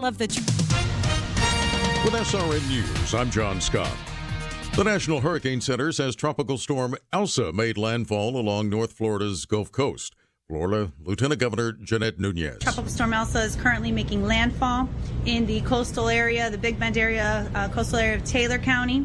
Love the. With SRN News, I'm John Scott. The National Hurricane Center says Tropical Storm Elsa made landfall along North Florida's Gulf Coast. Florida Lieutenant Governor Jeanette Nunez. Tropical Storm Elsa is currently making landfall in the coastal area, the Big Bend area, uh, coastal area of Taylor County.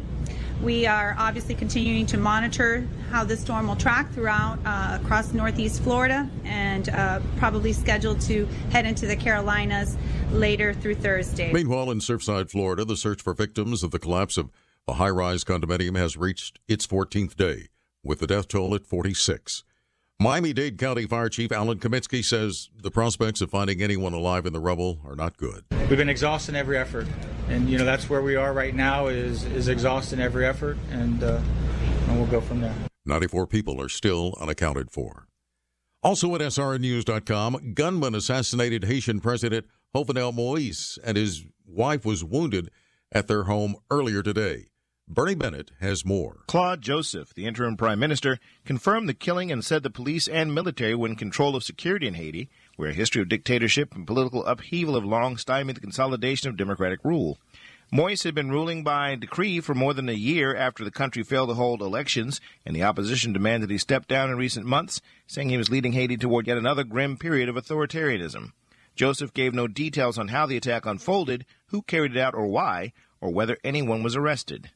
We are obviously continuing to monitor how this storm will track throughout uh, across northeast Florida and uh, probably scheduled to head into the Carolinas later through Thursday. Meanwhile, in Surfside, Florida, the search for victims of the collapse of a high rise condominium has reached its 14th day, with the death toll at 46. Miami Dade County Fire Chief Alan Cominsky says the prospects of finding anyone alive in the rubble are not good. We've been exhausting every effort, and you know that's where we are right now is is exhausting every effort, and uh, and we'll go from there. 94 people are still unaccounted for. Also at SRNnews.com, gunman assassinated Haitian President Jovenel Moise, and his wife was wounded at their home earlier today. Bernie Bennett has more. Claude Joseph, the interim prime minister, confirmed the killing and said the police and military were in control of security in Haiti, where a history of dictatorship and political upheaval have long stymied the consolidation of democratic rule. Moise had been ruling by decree for more than a year after the country failed to hold elections, and the opposition demanded he step down in recent months, saying he was leading Haiti toward yet another grim period of authoritarianism. Joseph gave no details on how the attack unfolded, who carried it out or why, or whether anyone was arrested.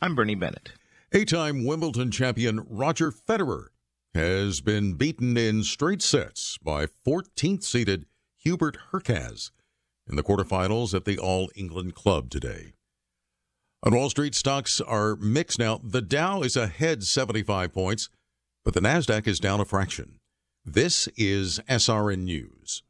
I'm Bernie Bennett. A time Wimbledon champion Roger Federer has been beaten in straight sets by 14th seeded Hubert Hurkacz in the quarterfinals at the All England Club today. On Wall Street, stocks are mixed now. The Dow is ahead 75 points, but the NASDAQ is down a fraction. This is SRN News.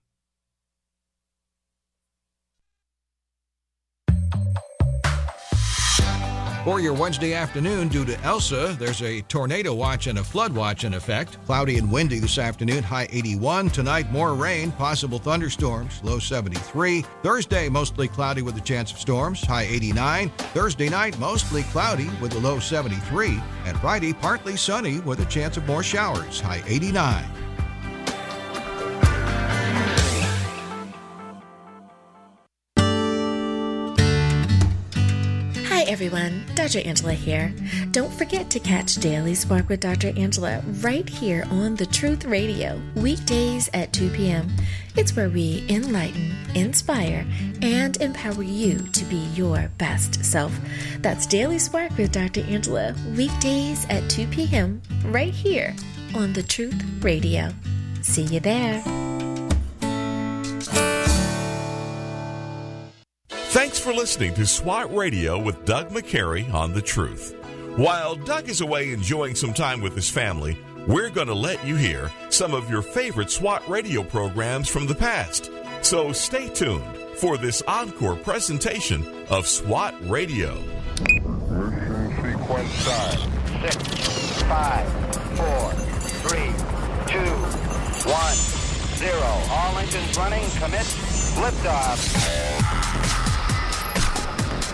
For your Wednesday afternoon, due to Elsa, there's a tornado watch and a flood watch in effect. Cloudy and windy this afternoon, high 81. Tonight, more rain, possible thunderstorms, low 73. Thursday, mostly cloudy with a chance of storms, high 89. Thursday night, mostly cloudy with a low 73. And Friday, partly sunny with a chance of more showers, high 89. Everyone, Dr. Angela here. Don't forget to catch Daily Spark with Dr. Angela right here on The Truth Radio, weekdays at 2 p.m. It's where we enlighten, inspire, and empower you to be your best self. That's Daily Spark with Dr. Angela, weekdays at 2 p.m. right here on The Truth Radio. See you there. Thanks for listening to SWAT Radio with Doug McCary on The Truth. While Doug is away enjoying some time with his family, we're going to let you hear some of your favorite SWAT radio programs from the past. So stay tuned for this encore presentation of SWAT Radio. Sequence start. Six, five, four, three, two, one, zero. All engines running. Commit. Liftoff.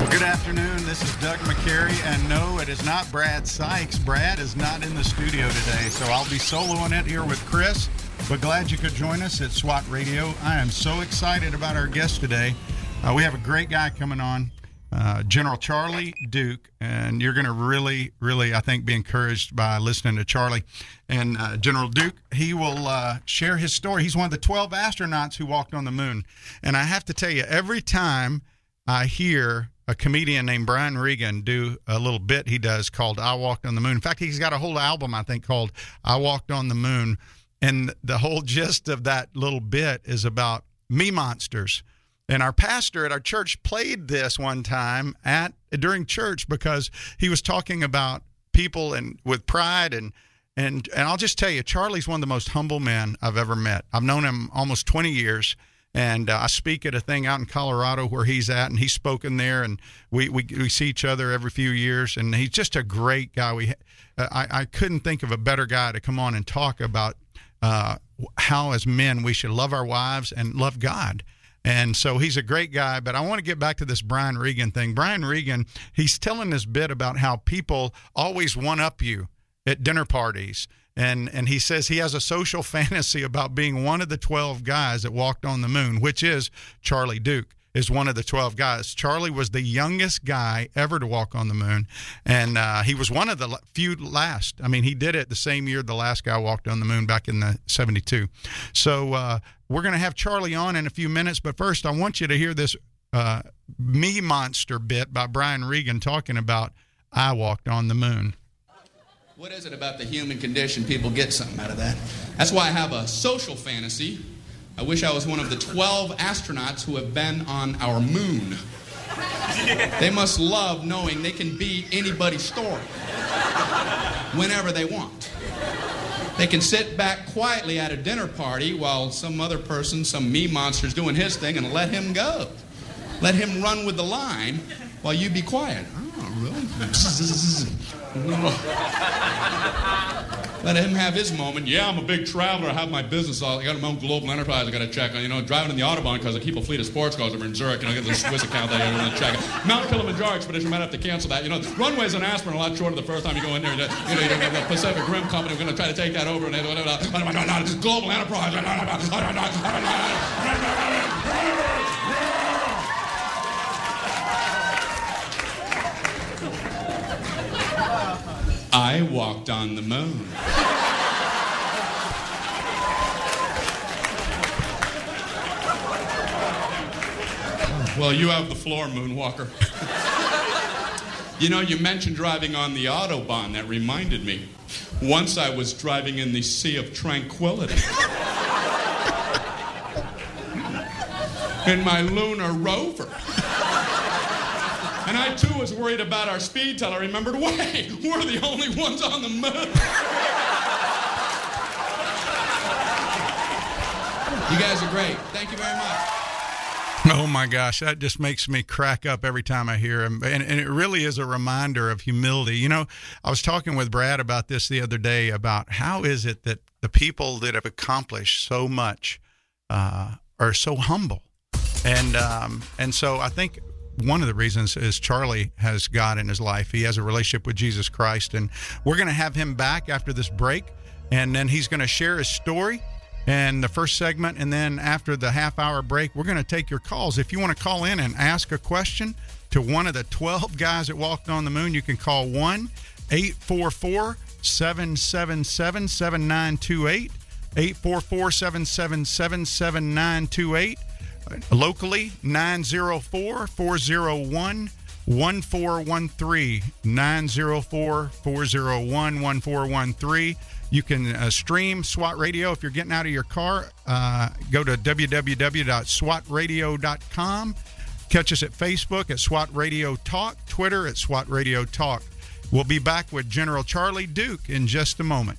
Well, good afternoon. This is Doug McCary, and no, it is not Brad Sykes. Brad is not in the studio today, so I'll be soloing it here with Chris. But glad you could join us at SWAT Radio. I am so excited about our guest today. Uh, we have a great guy coming on, uh, General Charlie Duke, and you're going to really, really, I think, be encouraged by listening to Charlie. And uh, General Duke, he will uh, share his story. He's one of the 12 astronauts who walked on the moon. And I have to tell you, every time I hear a comedian named Brian Regan do a little bit he does called I Walked on the Moon. In fact, he's got a whole album, I think, called I Walked on the Moon. And the whole gist of that little bit is about me monsters. And our pastor at our church played this one time at during church because he was talking about people and with pride and and and I'll just tell you, Charlie's one of the most humble men I've ever met. I've known him almost 20 years and uh, I speak at a thing out in Colorado where he's at, and he's spoken there, and we, we, we see each other every few years, and he's just a great guy. We uh, I, I couldn't think of a better guy to come on and talk about uh, how as men we should love our wives and love God. And so he's a great guy, but I want to get back to this Brian Regan thing. Brian Regan, he's telling this bit about how people always one up you at dinner parties and and he says he has a social fantasy about being one of the 12 guys that walked on the moon which is Charlie Duke is one of the 12 guys. Charlie was the youngest guy ever to walk on the moon, and uh, he was one of the few last. I mean, he did it the same year the last guy walked on the moon back in the 72. So uh, we're going to have Charlie on in a few minutes, but first, I want you to hear this uh, Me Monster bit by Brian Regan talking about I walked on the moon. What is it about the human condition? People get something out of that. That's why I have a social fantasy. I wish I was one of the 12 astronauts who have been on our moon. They must love knowing they can be anybody's story whenever they want. They can sit back quietly at a dinner party while some other person, some me monster, is doing his thing and let him go. Let him run with the line while you be quiet. Oh, really? Let him have his moment. Yeah, I'm a big traveler. I have my business. I got my own global enterprise. I got to check on. You know, driving in the autobahn because I keep a fleet of sports cars over in Zurich, and I get the Swiss account there. I want to check. Mount Kilimanjaro expedition might have to cancel that. You know, runways in Aspen are a lot shorter the first time you go in there. You know, you know the Pacific Rim Company. We're going to try to take that over. And don't know about global enterprise. I walked on the moon. Well, you have the floor, Moonwalker. you know, you mentioned driving on the Autobahn. That reminded me. Once I was driving in the Sea of Tranquility. in my lunar rover. And I too was worried about our speed till I remembered, wait, we're the only ones on the moon. you guys are great. Thank you very much. Oh my gosh, that just makes me crack up every time I hear him. And, and, it really is a reminder of humility. You know, I was talking with Brad about this the other day about how is it that the people that have accomplished so much uh, are so humble. And um, and so I think one of the reasons is Charlie has God in his life. He has a relationship with Jesus Christ, and we're going to have him back after this break, and then he's going to share his story and the first segment, and then after the half hour break, we're going to take your calls. If you want to call in and ask a question to one of the 12 guys that walked on the moon, you can call 1 844 777 7928. 844 777 7928 Locally, 904 401 1413. 904 401 1413. You can uh, stream SWAT Radio if you're getting out of your car. Uh, go to www.swatradio.com. Catch us at Facebook at SWAT Radio Talk, Twitter at SWAT Radio Talk. We'll be back with General Charlie Duke in just a moment.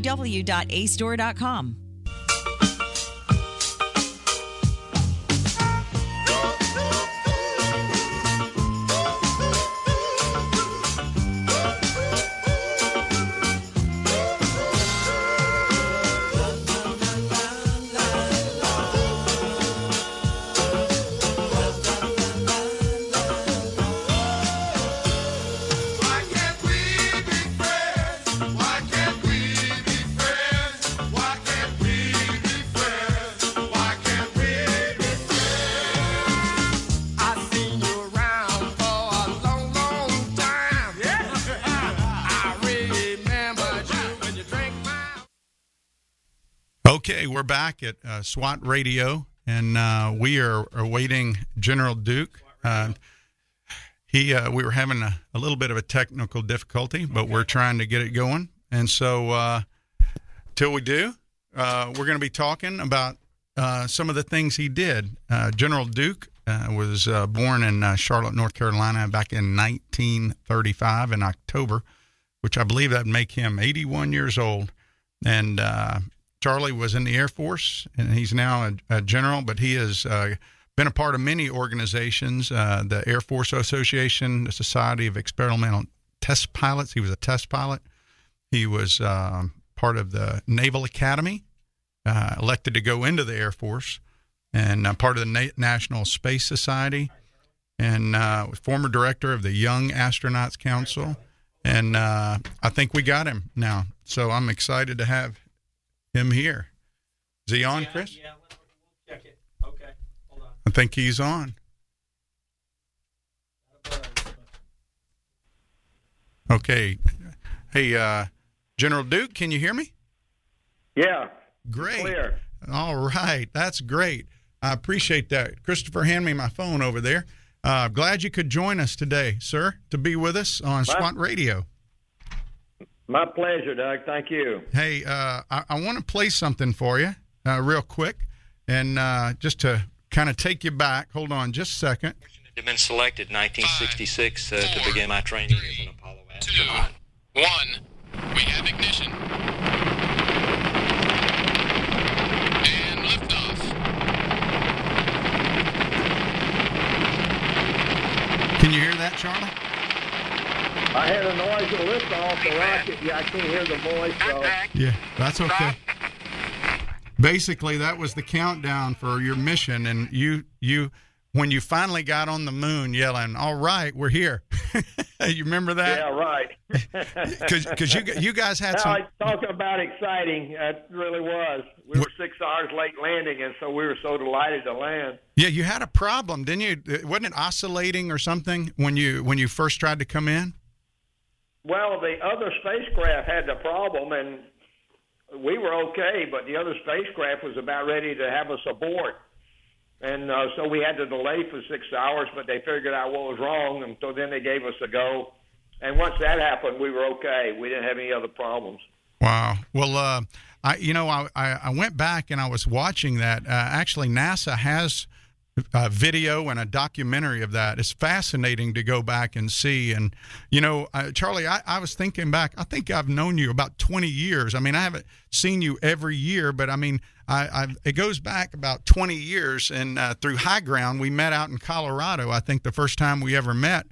www.acedore.com. we're back at uh, SWAT Radio, and uh, we are awaiting General Duke. Uh, he, uh, we were having a, a, little bit of a technical difficulty, but okay. we're trying to get it going. And so, uh, till we do, uh, we're going to be talking about some of the things he did. General Duke was born in Charlotte, North Carolina, back in 1935 in October, which I believe that would make him 81 years old. And Charlie was in the Air Force, and he's now a, a general, but he has uh, been a part of many organizations uh, the Air Force Association, the Society of Experimental Test Pilots. He was a test pilot. He was um, part of the Naval Academy, uh, elected to go into the Air Force, and uh, part of the Na- National Space Society, and uh, former director of the Young Astronauts Council. And uh, I think we got him now. So I'm excited to have him here. Is he on, yeah, Chris? Yeah, we'll check it. Okay, hold on. I think he's on. Okay. Hey, uh, General Duke, can you hear me? Yeah. Great. Clear. All right. That's great. I appreciate that. Christopher, hand me my phone over there. Uh, glad you could join us today, sir, to be with us on SWAT Radio. My pleasure, Doug. Thank you. Hey, uh, I, I want to play something for you uh, real quick, and uh, just to kind of take you back. Hold on, just a second. Had been selected 1966 Five, four, uh, to begin my training three, as an Apollo astronaut. Two, one, we have ignition. And liftoff. Can you hear that, Charlie? I had a noise of lift off the rocket. Yeah, I can't hear the voice. So. Yeah, that's okay. Basically, that was the countdown for your mission, and you you when you finally got on the moon, yelling, "All right, we're here." you remember that? Yeah, right. Because you you guys had some. Talking about exciting, it really was. We were six hours late landing, and so we were so delighted to land. Yeah, you had a problem, didn't you? Wasn't it oscillating or something when you when you first tried to come in? Well, the other spacecraft had the problem, and we were okay, but the other spacecraft was about ready to have us aboard. And uh, so we had to delay for six hours, but they figured out what was wrong, and so then they gave us a go. And once that happened, we were okay. We didn't have any other problems. Wow. Well, uh, I you know I, I went back and I was watching that. Uh, actually, NASA has a video and a documentary of that. It's fascinating to go back and see. And, you know, uh, Charlie, I, I, was thinking back, I think I've known you about 20 years. I mean, I haven't seen you every year, but I mean, I, I've, it goes back about 20 years. And uh, through High Ground, we met out in Colorado, I think the first time we ever met.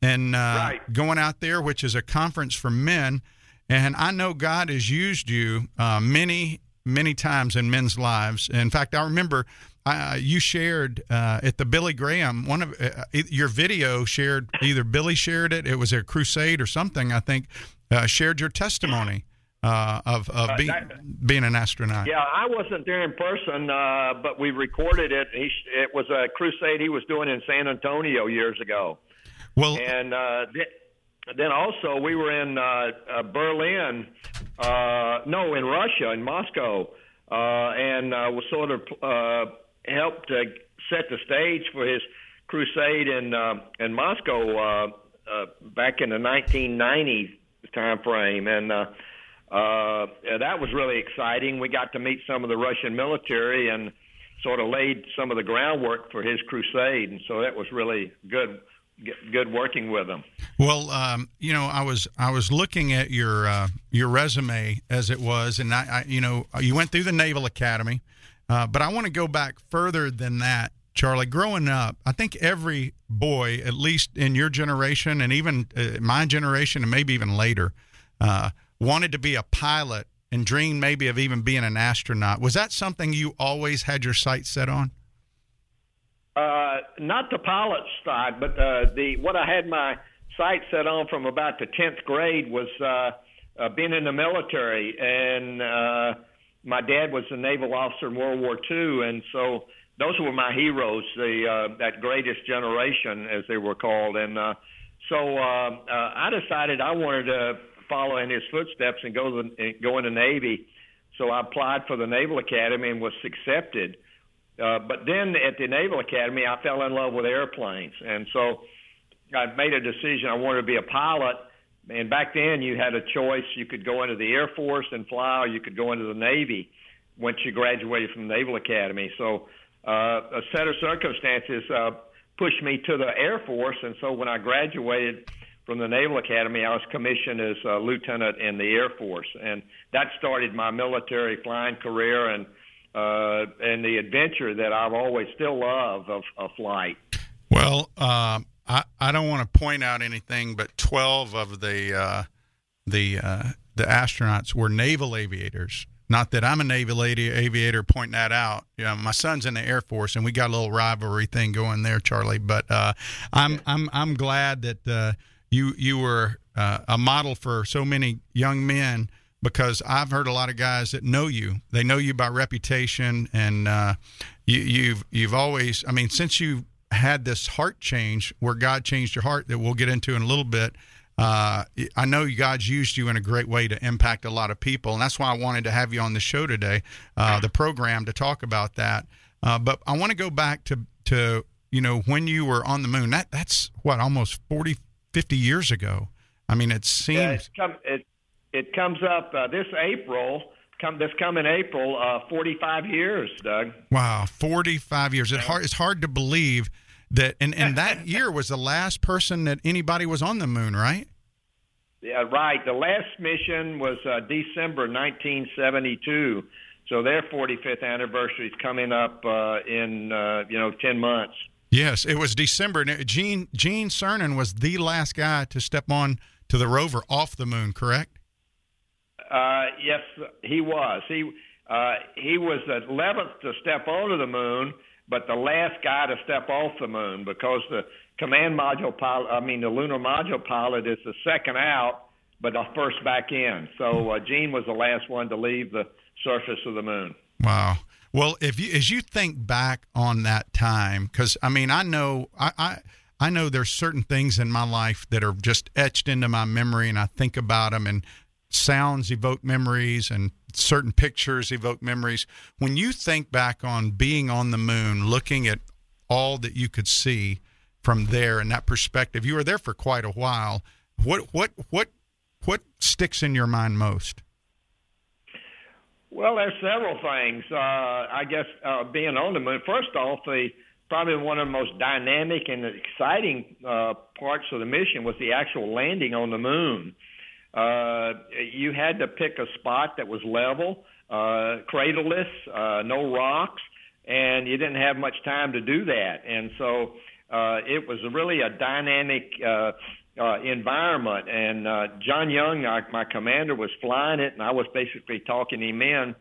And uh, right. going out there, which is a conference for men. And I know God has used you uh, many, many times in men's lives. In fact, I remember uh, you shared uh, at the Billy Graham one of uh, your video shared either Billy shared it. It was a crusade or something. I think uh, shared your testimony uh, of of being that, being an astronaut. Yeah, I wasn't there in person, uh, but we recorded it. He, it was a crusade he was doing in San Antonio years ago. Well, and th- then also we were in Berlin. No, in Russia, in Moscow. and was sort of helped uh, set the stage for his crusade in uh, in Moscow uh, uh, back in the 1990s time frame, and uh, uh, that was really exciting. We got to meet some of the Russian military and sort of laid some of the groundwork for his crusade, and so that was really good. Good working with them. Well, um, you know, I was I was looking at your uh, your resume as it was, and I, I, you know, you went through the Naval Academy, uh, but I want to go back further than that, Charlie. Growing up, I think every boy, at least in your generation and even uh, my generation and maybe even later, uh, wanted to be a pilot and dreamed maybe of even being an astronaut. Was that something you always had your sights set on? Uh, not the pilot side, but uh, the what I had my sights set on from about the tenth grade was uh, uh, being in the military and uh, my dad was a naval officer in World War II, and so those were my heroes, the uh, that greatest generation, as they were called. And uh, so uh, uh, I decided I wanted to follow in his footsteps and go to the, go in the Navy. So I applied for the Naval Academy and was accepted. Uh, but then at the Naval Academy, I fell in love with airplanes, and so I made a decision. I wanted to be a pilot. And back then, you had a choice. You could go into the Air Force and fly, or you could go into the Navy once you graduated from the Naval Academy. So uh, a set of circumstances uh, pushed me to the Air Force, and so when I graduated from the Naval Academy, I was commissioned as a lieutenant in the Air Force, and that started my military flying career and uh, and the adventure that I've always still love of, of flight. Well, uh, I I don't want to point out anything, but twelve of the uh, the uh, the astronauts were naval aviators. Not that I'm a naval aviator pointing that out. You know, my son's in the Air Force, and we got a little rivalry thing going there, Charlie. But uh, I'm I'm I'm glad that uh, you you were uh, a model for so many young men because I've heard a lot of guys that know you. They know you by reputation, and uh, you, you've you've always. I mean, since you had this heart change where God changed your heart, that we'll get into in a little bit. Uh, I know God's used you in a great way to impact a lot of people, and that's why I wanted to have you on the show today, uh, the program, to talk about that. Uh, but I want to go back to to you know when you were on the moon. That that's what almost 40, 50 years ago. I mean, it seems yeah, it's come, it it comes up uh, this April. Come this coming April, uh, 45 years, Doug. Wow, 45 years. It hard, it's hard to believe that, and, and that year was the last person that anybody was on the moon, right? Yeah, right. The last mission was uh, December 1972. So their 45th anniversary is coming up uh, in uh, you know 10 months. Yes, it was December. Gene Gene Cernan was the last guy to step on to the rover off the moon, correct? Uh, yes, he was. He uh, he was the 11th to step onto the moon, but the last guy to step off the moon because the command module pilot, I mean the lunar module pilot, is the second out, but the first back in. So uh, Gene was the last one to leave the surface of the moon. Wow. Well, if you as you think back on that time, because I mean, I know I, I I know there's certain things in my life that are just etched into my memory, and I think about them, and sounds evoke memories and certain pictures evoke memories. When you think back on being on the moon, looking at all that you could see from there and that perspective, you were there for quite a while. What what what what sticks in your mind most? Well, there's several things. Uh, I guess uh, being on the moon. First off, the probably one of the most dynamic and exciting uh, parts of the mission was the actual landing on the moon. Uh, you had to pick a spot that was level, uh, cradleless, uh, no rocks, and you didn't have much time to do that. And so uh, it was really a dynamic uh, uh, environment. And uh, John Young, my commander, was flying it, and I was basically talking him in.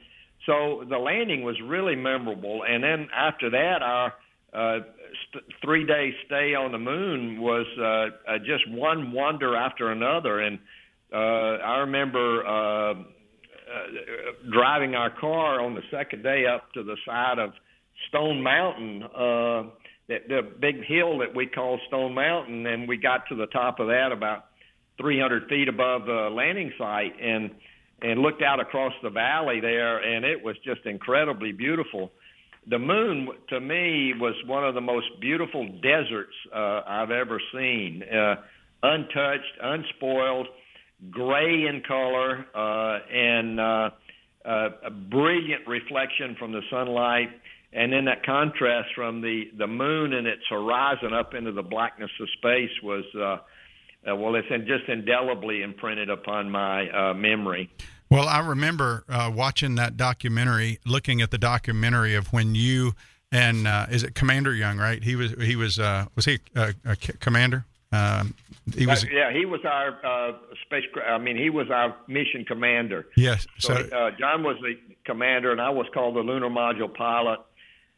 So the landing was really memorable. And then after that, our uh, st- three day stay on the moon was uh, uh, just one wonder after another. And uh, I remember uh, uh, driving our car on the second day up to the side of Stone Mountain, uh, that the big hill that we call Stone Mountain, and we got to the top of that about 300 feet above the landing site, and and looked out across the valley there, and it was just incredibly beautiful. The moon, to me, was one of the most beautiful deserts uh, I've ever seen. Uh, untouched, unspoiled, gray in color, uh, and uh, uh, a brilliant reflection from the sunlight, and then that contrast from the the moon and its horizon up into the blackness of space was. Uh, uh, well, it's just indelibly imprinted upon my uh, memory. Well, I remember uh, watching that documentary, looking at the documentary of when you and uh, is it Commander Young, right? He was he was uh, was he a, a commander? Um, he was, uh, yeah, he was our uh, space. I mean, he was our mission commander. Yes. So, so uh, John was the commander, and I was called the lunar module pilot.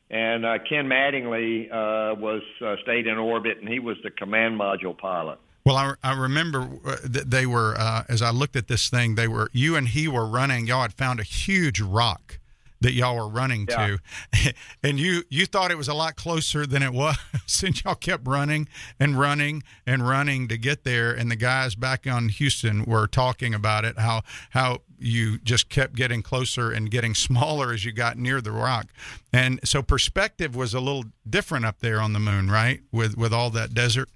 And uh, Ken Mattingly uh, was uh, stayed in orbit, and he was the command module pilot. Well, I, I remember uh, that they were uh, as I looked at this thing. They were you and he were running. Y'all had found a huge rock that y'all were running yeah. to and you you thought it was a lot closer than it was since y'all kept running and running and running to get there and the guys back on Houston were talking about it how how you just kept getting closer and getting smaller as you got near the rock. And so perspective was a little different up there on the moon, right? With with all that desert.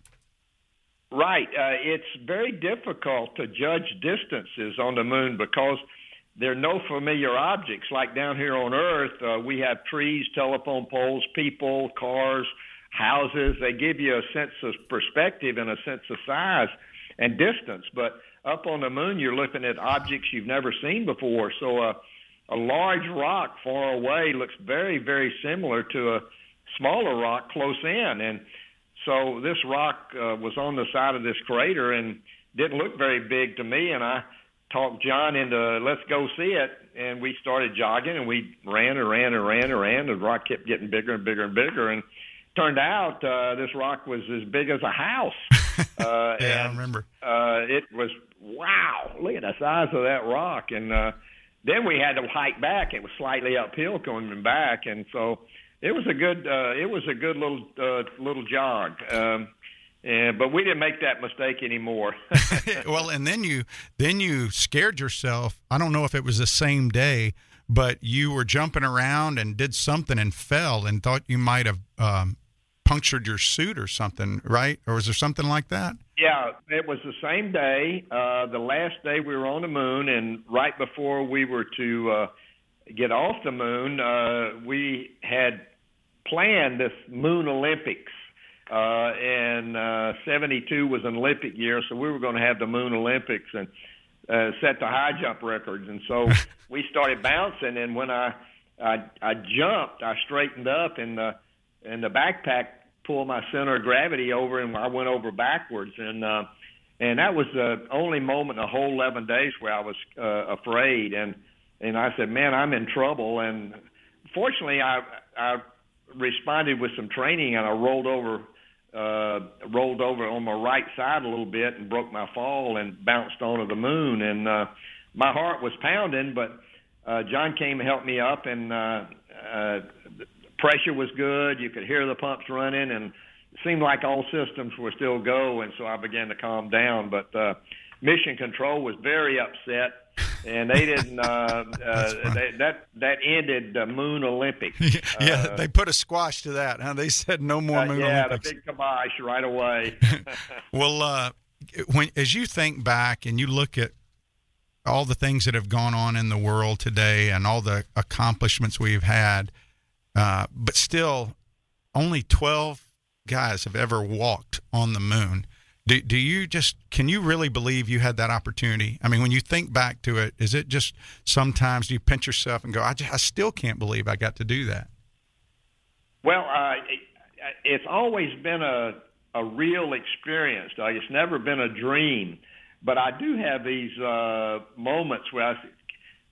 Right. Uh, it's very difficult to judge distances on the moon because there are no familiar objects. Like down here on Earth, uh, we have trees, telephone poles, people, cars, houses. They give you a sense of perspective and a sense of size and distance. But up on the moon, you're looking at objects you've never seen before. So uh, a large rock far away looks very, very similar to a smaller rock close in. And so this rock uh, was on the side of this crater and didn't look very big to me. And I talked John into let's go see it. And we started jogging and we ran and ran and ran and ran. The rock kept getting bigger and bigger and bigger. And turned out uh, this rock was as big as a house. Uh, yeah, and, I remember. Uh, it was wow! Look at the size of that rock. And uh, then we had to hike back. It was slightly uphill coming back, and so it was a good. Uh, it was a good little uh, little jog. Um, and, but we didn't make that mistake anymore. well, and then you then you scared yourself. I don't know if it was the same day, but you were jumping around and did something and fell and thought you might have um, punctured your suit or something, right? Or was there something like that? Yeah, it was the same day, uh, the last day we were on the moon, and right before we were to uh, get off the moon, uh, we had planned this Moon Olympics. Uh, and uh, 72 was an Olympic year, so we were going to have the Moon Olympics and uh, set the high jump records. And so we started bouncing, and when I I, I jumped, I straightened up, and the and the backpack pulled my center of gravity over, and I went over backwards, and uh, and that was the only moment in the whole 11 days where I was uh, afraid, and and I said, man, I'm in trouble, and fortunately, I I responded with some training, and I rolled over. Uh, rolled over on my right side a little bit and broke my fall and bounced onto the moon. And uh, my heart was pounding, but uh, John came and helped me up, and uh, uh, pressure was good. You could hear the pumps running, and it seemed like all systems were still go. And so I began to calm down. But uh, Mission Control was very upset, and they didn't. Uh, uh, they, that that ended the Moon Olympics. yeah, Uh, they put a squash to that. Huh? They said no more moon yeah, Olympics. Yeah, the big kibosh right away. well, uh, when as you think back and you look at all the things that have gone on in the world today and all the accomplishments we've had, uh, but still, only twelve guys have ever walked on the moon. Do, do you just can you really believe you had that opportunity? I mean, when you think back to it, is it just sometimes you pinch yourself and go, I, just, I still can't believe I got to do that? Well, uh, it, it's always been a a real experience. Doug. It's never been a dream, but I do have these uh, moments where I, say,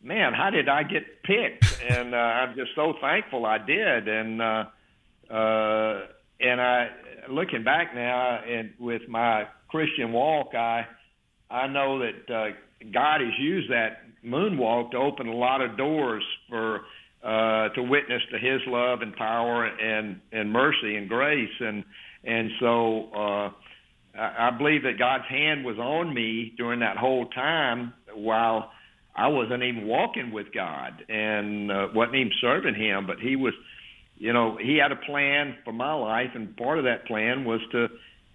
man, how did I get picked? and uh, I'm just so thankful I did. And uh, uh, and I, looking back now, and with my Christian walk, I I know that uh, God has used that moonwalk to open a lot of doors for uh, to witness to His love and power and and mercy and grace. And and so uh, I, I believe that God's hand was on me during that whole time while I wasn't even walking with God and uh, wasn't even serving Him, but He was, you know, He had a plan for my life, and part of that plan was to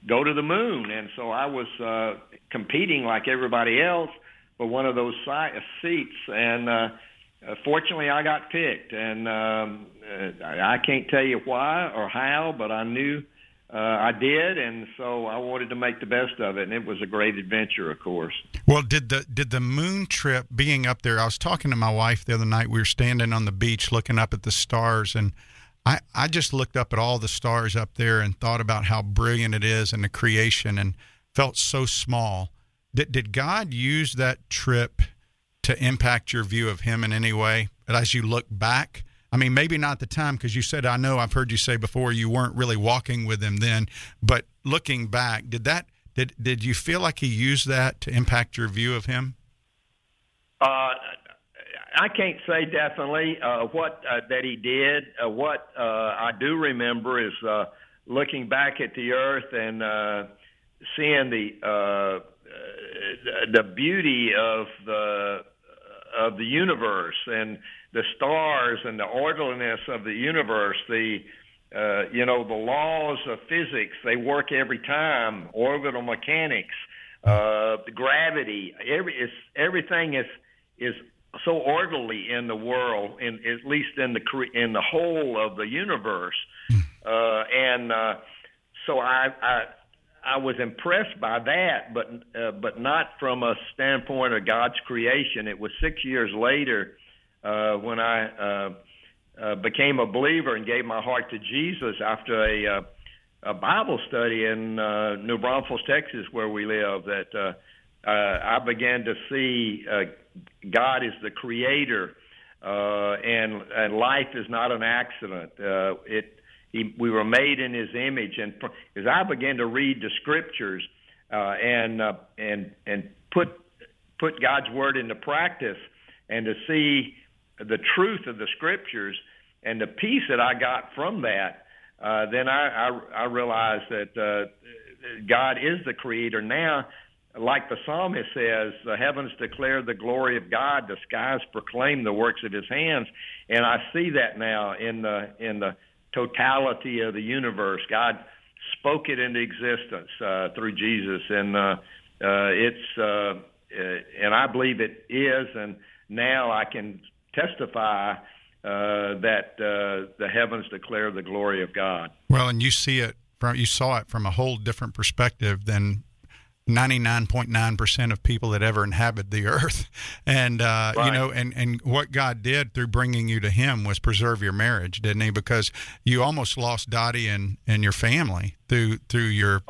go to the moon, and so I was uh, competing like everybody else for one of those si- seats, and uh, uh, fortunately I got picked, and um, uh, I I can't tell you why or how, but I knew uh, I did, and so I wanted to make the best of it, and it was a great adventure, of course. Well, did the did the moon trip being up there? I was talking to my wife the other night. We were standing on the beach looking up at the stars, and I I just looked up at all the stars up there and thought about how brilliant it is and the creation, and felt so small. Did did God use that trip to impact your view of Him in any way? As you look back, I mean, maybe not the time because you said I know I've heard you say before you weren't really walking with Him then, but looking back, did that did did you feel like He used that to impact your view of Him? Uh, I can't say definitely uh, what uh, that he did. Uh, what uh, I do remember is uh, looking back at the earth and uh, seeing the uh, the beauty of the of the universe and the stars and the orderliness of the universe, the uh, you know the laws of physics they work every time, orbital mechanics, uh, the gravity, every it's, everything is is so orderly in the world, in at least in the cre- in the whole of the universe, uh, and uh, so I, I I was impressed by that, but uh, but not from a standpoint of God's creation. It was six years later uh, when I uh, uh, became a believer and gave my heart to Jesus after a, uh, a Bible study in uh, New Braunfels, Texas, where we live. That uh, uh, I began to see uh, God is the Creator, uh, and and life is not an accident. Uh, it he, we were made in His image, and as I began to read the Scriptures uh, and uh, and and put put God's Word into practice, and to see the truth of the Scriptures and the peace that I got from that, uh, then I, I I realized that uh, God is the Creator now. Like the psalmist says, the heavens declare the glory of God, the skies proclaim the works of His hands, and I see that now in the in the totality of the universe. God spoke it into existence uh, through Jesus, and uh, uh, it's uh, uh, and I believe it is. And now I can testify uh, that uh, the heavens declare the glory of God. Well, and you see it from you saw it from a whole different perspective than 99.9% of people that ever inhabit the earth and uh, right. you know and and what god did through bringing you to him was preserve your marriage didn't he because you almost lost dottie and and your family through through your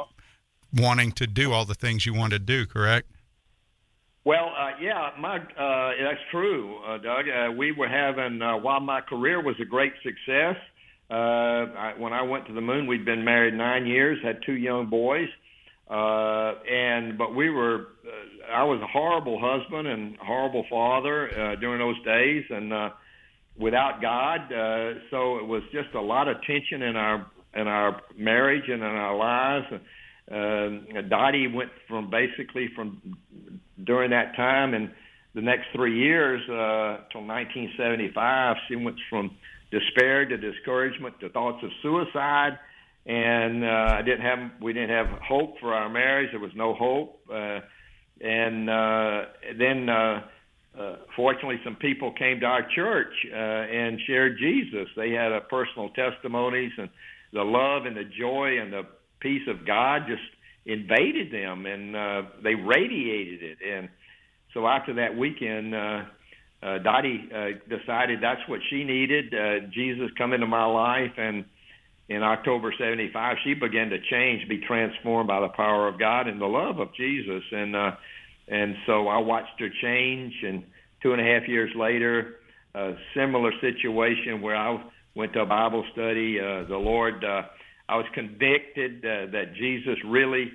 wanting to do all the things you wanted to do correct well, uh, yeah, my uh, that's true, uh, Doug. Uh, we were having uh, while my career was a great success. Uh, I, when I went to the moon, we'd been married nine years, had two young boys, uh, and but we were. Uh, I was a horrible husband and horrible father uh, during those days, and uh, without God, uh, so it was just a lot of tension in our in our marriage and in our lives. Uh, Dottie went from basically from during that time and the next three years uh, till 1975, she went from despair to discouragement to thoughts of suicide and uh, I didn't have we didn't have hope for our marriage. There was no hope, uh, and uh, then uh, uh, fortunately, some people came to our church uh, and shared Jesus. They had a personal testimonies, and the love and the joy and the peace of God just invaded them, and uh, they radiated it. And so after that weekend. Uh, uh, Dottie uh, decided that's what she needed. Uh, Jesus come into my life, and in October 75, she began to change, be transformed by the power of God and the love of Jesus. And, uh, and so I watched her change. And two and a half years later, a similar situation where I went to a Bible study. Uh, the Lord, uh, I was convicted uh, that Jesus really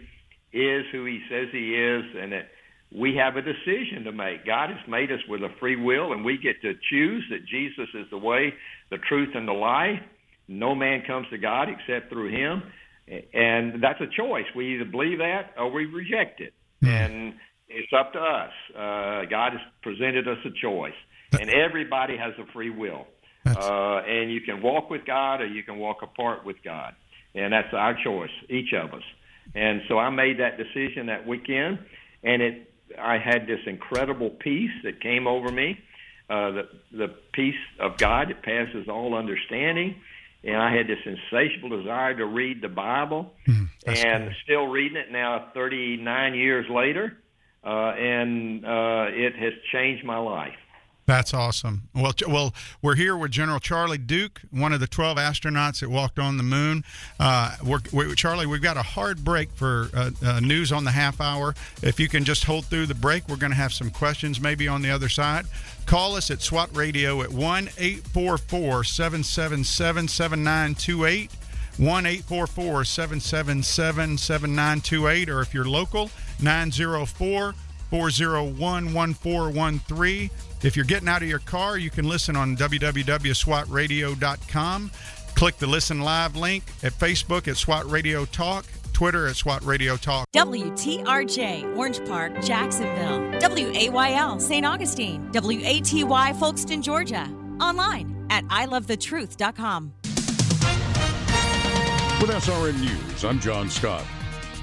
is who he says he is and that we have a decision to make. God has made us with a free will, and we get to choose that Jesus is the way, the truth, and the life. No man comes to God except through Him, and that's a choice. We either believe that or we reject it, mm. and it's up to us. Uh, God has presented us a choice, and everybody has a free will, uh, and you can walk with God or you can walk apart with God, and that's our choice, each of us. And so I made that decision that weekend, and it I had this incredible peace that came over me. Uh, the the peace of God that passes all understanding, and I had this insatiable desire to read the Bible, mm, and cool. still reading it now, 39 years later, uh, and uh, it has changed my life. That's awesome. Well, well, we're here with General Charlie Duke, one of the 12 astronauts that walked on the moon. Uh, we're, we, Charlie, we've got a hard break for uh, uh, news on the half hour. If you can just hold through the break, we're going to have some questions maybe on the other side. Call us at SWAT Radio at 1 844 777 7928. 1 844 777 7928. Or if you're local, 904 401 1413. If you're getting out of your car, you can listen on www.swatradio.com. Click the listen live link at Facebook at SWAT Radio Talk Twitter at SWAT Radio Talk. WTRJ, Orange Park, Jacksonville. WAYL, St. Augustine. WATY, Folkston, Georgia. Online at ilovethetruth.com. With SRN News, I'm John Scott.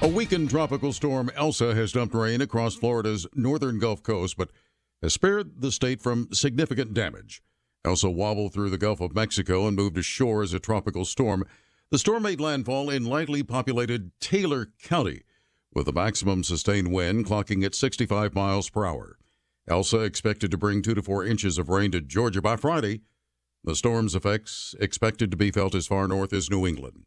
A weakened tropical storm Elsa has dumped rain across Florida's northern Gulf Coast, but has spared the state from significant damage. Elsa wobbled through the Gulf of Mexico and moved ashore as a tropical storm. The storm made landfall in lightly populated Taylor County, with a maximum sustained wind clocking at 65 miles per hour. Elsa expected to bring two to four inches of rain to Georgia by Friday. The storm's effects expected to be felt as far north as New England.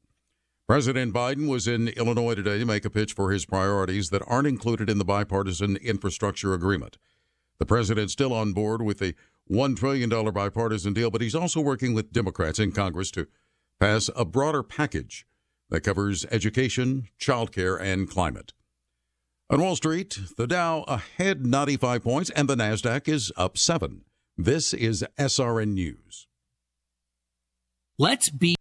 President Biden was in Illinois today to make a pitch for his priorities that aren't included in the bipartisan infrastructure agreement. The president's still on board with the $1 trillion bipartisan deal, but he's also working with Democrats in Congress to pass a broader package that covers education, childcare, and climate. On Wall Street, the Dow ahead 95 points and the NASDAQ is up 7. This is SRN News. Let's be.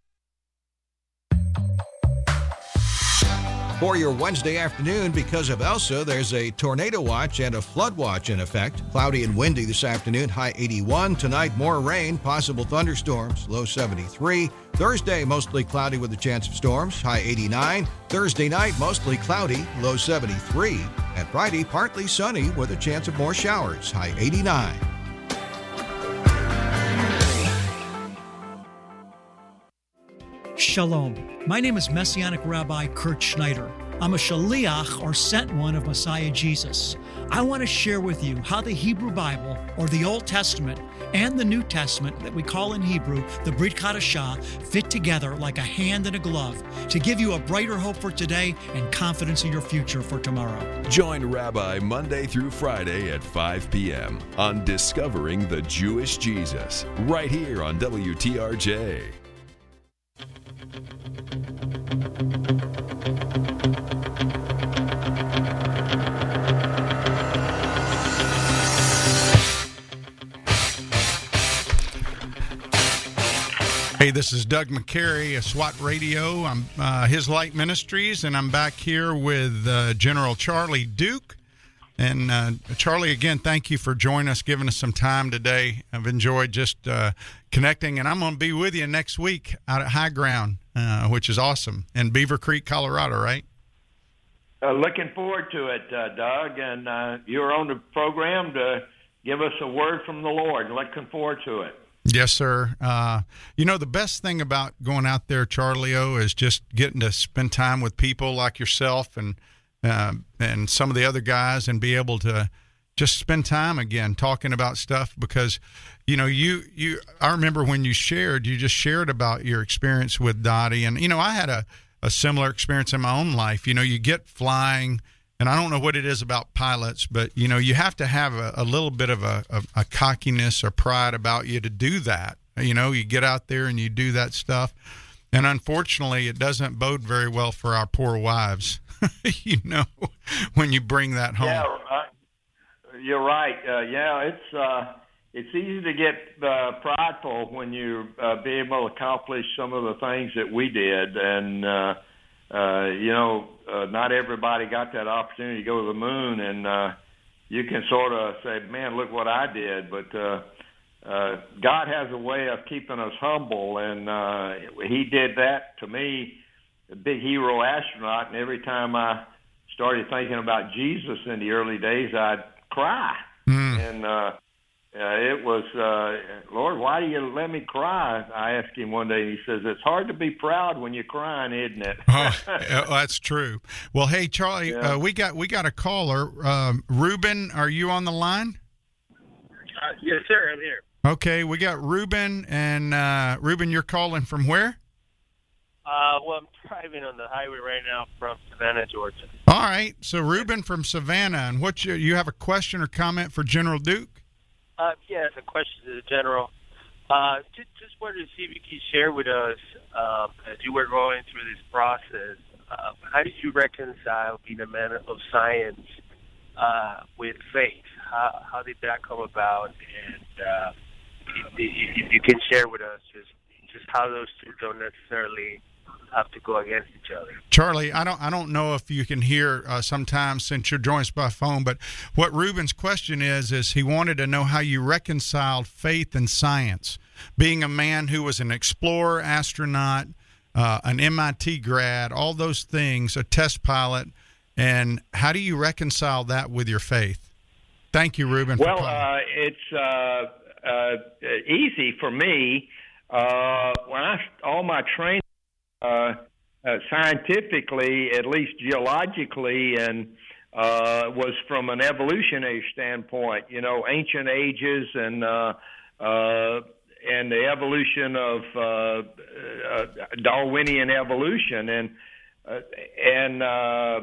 For your Wednesday afternoon, because of Elsa, there's a tornado watch and a flood watch in effect. Cloudy and windy this afternoon, high 81. Tonight, more rain, possible thunderstorms, low 73. Thursday, mostly cloudy with a chance of storms, high 89. Thursday night, mostly cloudy, low 73. And Friday, partly sunny with a chance of more showers, high 89. Shalom. My name is Messianic Rabbi Kurt Schneider. I'm a shaliach or sent one of Messiah Jesus. I want to share with you how the Hebrew Bible, or the Old Testament, and the New Testament that we call in Hebrew the Brit Chadashah fit together like a hand in a glove to give you a brighter hope for today and confidence in your future for tomorrow. Join Rabbi Monday through Friday at 5 p.m. on Discovering the Jewish Jesus, right here on WTRJ. Hey, this is Doug McCary of SWAT Radio. I'm uh, His Light Ministries, and I'm back here with uh, General Charlie Duke. And uh, Charlie, again, thank you for joining us, giving us some time today. I've enjoyed just uh, connecting, and I'm going to be with you next week out at High Ground, uh, which is awesome, in Beaver Creek, Colorado, right? Uh, looking forward to it, uh, Doug. And uh, you're on the program to give us a word from the Lord. Looking forward to it. Yes, sir. Uh, you know, the best thing about going out there, Charlie O, is just getting to spend time with people like yourself and uh, and some of the other guys, and be able to just spend time again talking about stuff because you know you you I remember when you shared you just shared about your experience with Dottie. And you know I had a a similar experience in my own life. You know you get flying and I don't know what it is about pilots, but you know, you have to have a, a little bit of a, a, a, cockiness or pride about you to do that. You know, you get out there and you do that stuff, and unfortunately, it doesn't bode very well for our poor wives. you know, when you bring that home. Yeah, you're right. Uh, yeah, it's uh, it's easy to get uh, prideful when you uh, be able to accomplish some of the things that we did, and uh, uh, you know, uh, not everybody got that opportunity to go to the moon, and uh, you can sort of say, "Man, look what I did." But uh, uh, God has a way of keeping us humble, and uh, He did that to me, a big hero astronaut. And every time I started thinking about Jesus in the early days, I'd cry, mm. and uh, uh, it was, uh, Lord, why do you let me cry? I asked him one day. And he says, "It's hard to be proud when you're crying, isn't it?" oh, that's true. Well, hey, Charlie, Yeah. uh, we got we got a caller. Um, Ruben, are you on the line? Uh, yes, sir. I'm here. Okay, we got Ruben, and uh, Ruben, you're calling from where? Uh, well, I'm driving on the highway right now from Savannah, Georgia. All right, so Ruben from Savannah, and what you you have a question or comment for General Duke? Uh, yeah, a question to the general. Uh, just, just wanted to see if you could share with us, uh, as you were going through this process, uh, how did you reconcile being a man of science uh, with faith? How, how did that come about? And uh, if you can share with us just just how those two don't necessarily have to go against each other. Charlie, I don't I don't know if you can hear uh, sometimes since you're joined us by phone, but what Ruben's question is is he wanted to know how you reconciled faith and science. Being a man who was an explorer, astronaut, uh, an MIT grad, all those things, a test pilot, and how do you reconcile that with your faith? Thank you, Ruben. Well, uh, it's uh, easy for me. Uh, when I all my training uh, uh, scientifically, at least geologically, and uh, was from an evolutionary standpoint. You know, ancient ages and uh, uh, and the evolution of uh, uh, Darwinian evolution, and uh, and uh,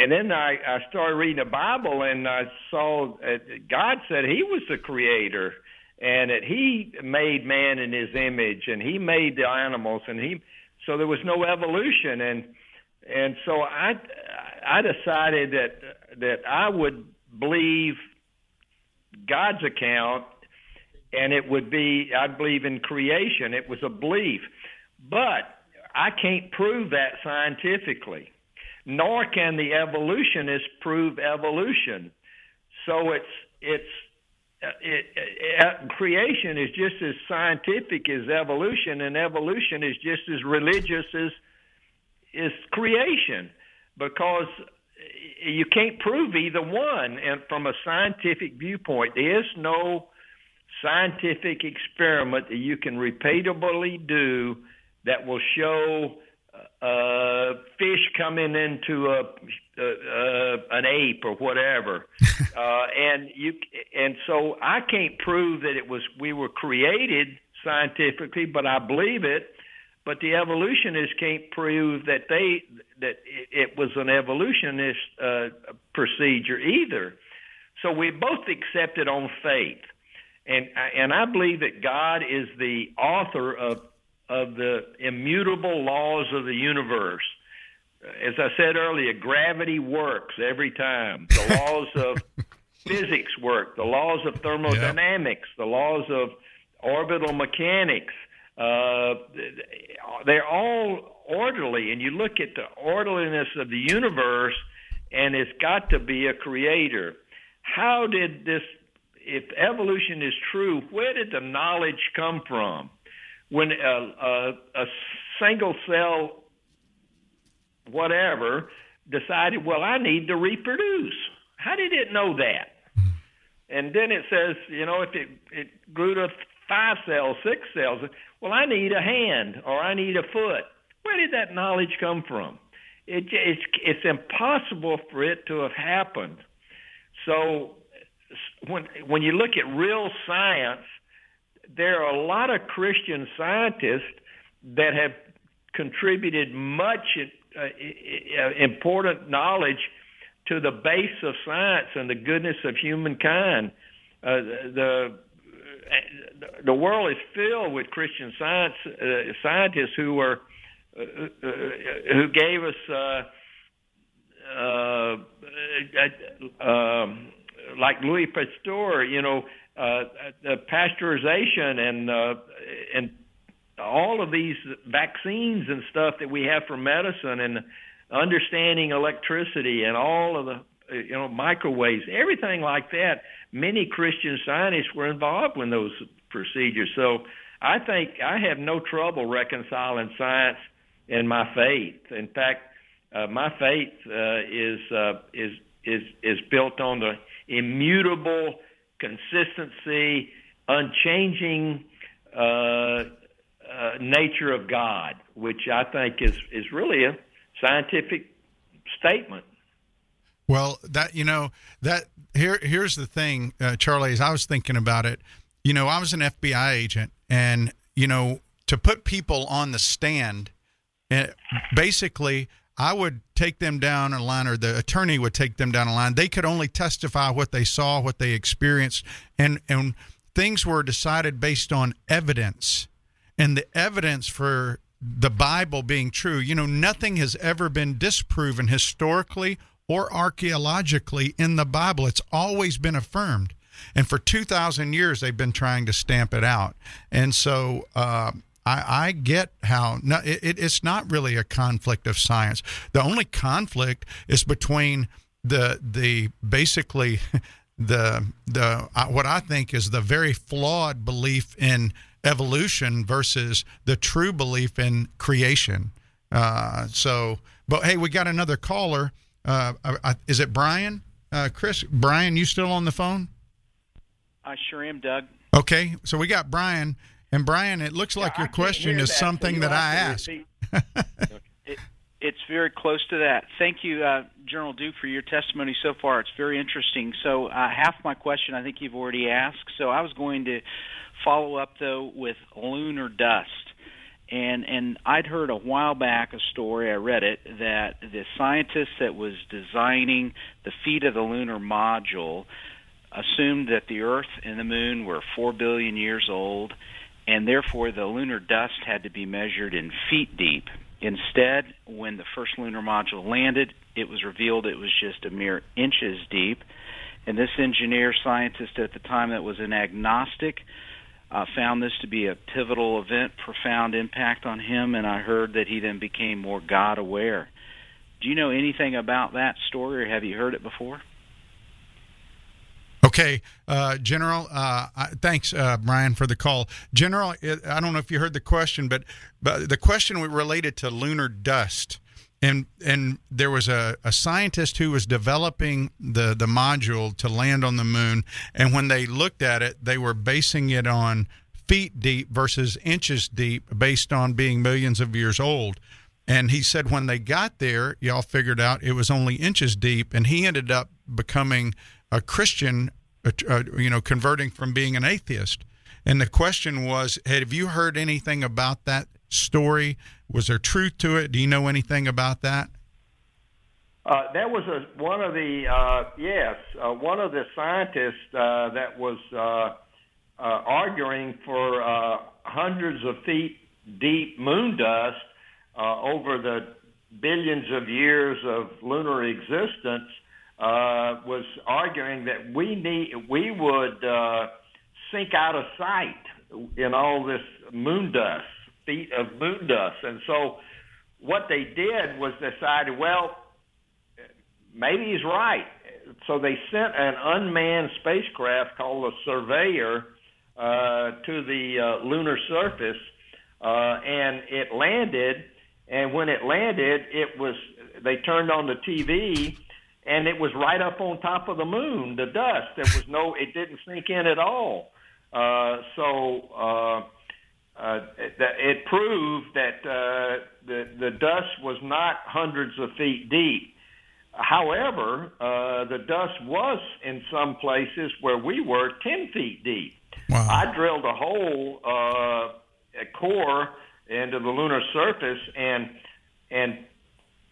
and then I, I started reading the Bible, and I saw uh, God said He was the creator, and that He made man in His image, and He made the animals, and He so there was no evolution, and and so I I decided that that I would believe God's account, and it would be I believe in creation. It was a belief, but I can't prove that scientifically, nor can the evolutionists prove evolution. So it's it's uh, it, it, creation is just as scientific as evolution, and evolution is just as religious as is creation, because you can't prove either one. And from a scientific viewpoint, there is no scientific experiment that you can repeatably do that will show uh, fish coming into a, uh, uh, an ape or whatever, uh, and you and so I can't prove that it was we were created scientifically, but I believe it. But the evolutionists can't prove that they that it was an evolutionist uh, procedure either. So we both accept it on faith, and and I believe that God is the author of of the immutable laws of the universe. As I said earlier, gravity works every time. The laws of physics work. The laws of thermodynamics. The laws of orbital mechanics. Uh, they're all orderly, and you look at the orderliness of the universe, and it's got to be a creator. How did this? If evolution is true, where did the knowledge come from? When a, a, a single cell whatever decided, well, I need to reproduce. How did it know that? Hmm. And then it says, you know, if it, it grew to five cells, six cells, well, I need a hand or I need a foot. Where did that knowledge come from? It, it's, it's impossible for it to have happened. So when, when you look at real science, there are a lot of Christian scientists that have contributed much uh, important knowledge to the base of science and the goodness of humankind. Uh, the the world is filled with Christian science uh, scientists who were uh, uh who gave us uh, um, like Louis Pasteur, you know, uh, pasteurization and uh, and all of these vaccines and stuff that we have for medicine and understanding electricity and all of the you know microwaves, everything like that. Many Christian scientists were involved in those procedures. So I think I have no trouble reconciling science and my faith. In fact, uh, my faith uh, is uh, is is is built on the immutable consistency, unchanging uh, uh, nature of God, which I think is is really a scientific statement. Well, that you know that here here's the thing, uh, Charlie. As I was thinking about it, you know, I was an FBI agent, and you know, to put people on the stand, eh, basically I would take them down a line, or the attorney would take them down a line. They could only testify what they saw, what they experienced, and and things were decided based on evidence, and the evidence for the Bible being true. You know, nothing has ever been disproven historically or archaeologically in the Bible. It's always been affirmed. And for 2,000 years, they've been trying to stamp it out. And so uh, I, I get how no, it, it, it's not really a conflict of science. The only conflict is between the the basically the the uh, what I think is the very flawed belief in evolution versus the true belief in creation. Uh, so, but hey, we got another caller. Uh, uh is it Brian? Uh, Chris, Brian, you still on the phone? I sure am, Doug. Okay, so we got Brian, and Brian, it looks like yeah, your question is that, something so that I asked. it, it's very close to that. Thank you, uh, General Duke, for your testimony so far. It's very interesting. So, uh, half my question I think you've already asked. So, I was going to follow up though with lunar dust. And and I'd heard a while back a story, I read it, that the scientist that was designing the feet of the lunar module assumed that the Earth and the Moon were four billion years old, and therefore the lunar dust had to be measured in feet deep. Instead, when the first lunar module landed, it was revealed it was just a mere inches deep. And this engineer scientist at the time that was an agnostic uh, found this to be a pivotal event, profound impact on him, and I heard that he then became more God aware. Do you know anything about that story, or have you heard it before? Okay, uh, General. Uh, thanks, uh, Brian, for the call. General, I don't know if you heard the question, but but the question related to lunar dust and and there was a, a scientist who was developing the the module to land on the moon and when they looked at it they were basing it on feet deep versus inches deep based on being millions of years old and he said when they got there y'all figured out it was only inches deep and he ended up becoming a christian uh, you know converting from being an atheist and the question was have you heard anything about that story? Was there truth to it? Do you know anything about that? Uh, that was a, one of the uh, yes, uh, one of the scientists uh, that was uh, uh, arguing for uh, hundreds of feet deep moon dust uh, over the billions of years of lunar existence. Uh, was arguing that we need we would uh, sink out of sight in all this moon dust feet of moon dust. And so what they did was decided, well, maybe he's right. So they sent an unmanned spacecraft called a Surveyor uh, to the uh, lunar surface, uh, and it landed. And when it landed, it was they turned on the TV, and it was right up on top of the moon. The dust. There was no. It didn't sink in at all. Uh, so. Uh, uh, it, it proved that uh, the, the dust was not hundreds of feet deep. However, uh, the dust was in some places where we were 10 feet deep. Wow. I drilled a hole, uh, a core into the lunar surface and and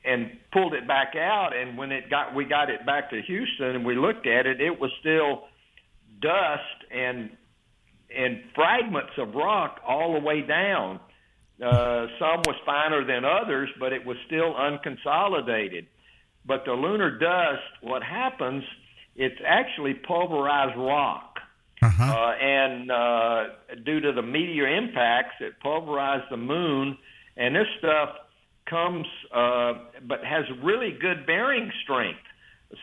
and pulled it back out. And when it got, we got it back to Houston and we looked at it, it was still dust and and fragments of rock all the way down. Uh, some was finer than others, but it was still unconsolidated. But the lunar dust, what happens? It's actually pulverized rock, uh-huh. uh, and uh, due to the meteor impacts, it pulverized the moon. And this stuff comes, uh, but has really good bearing strength,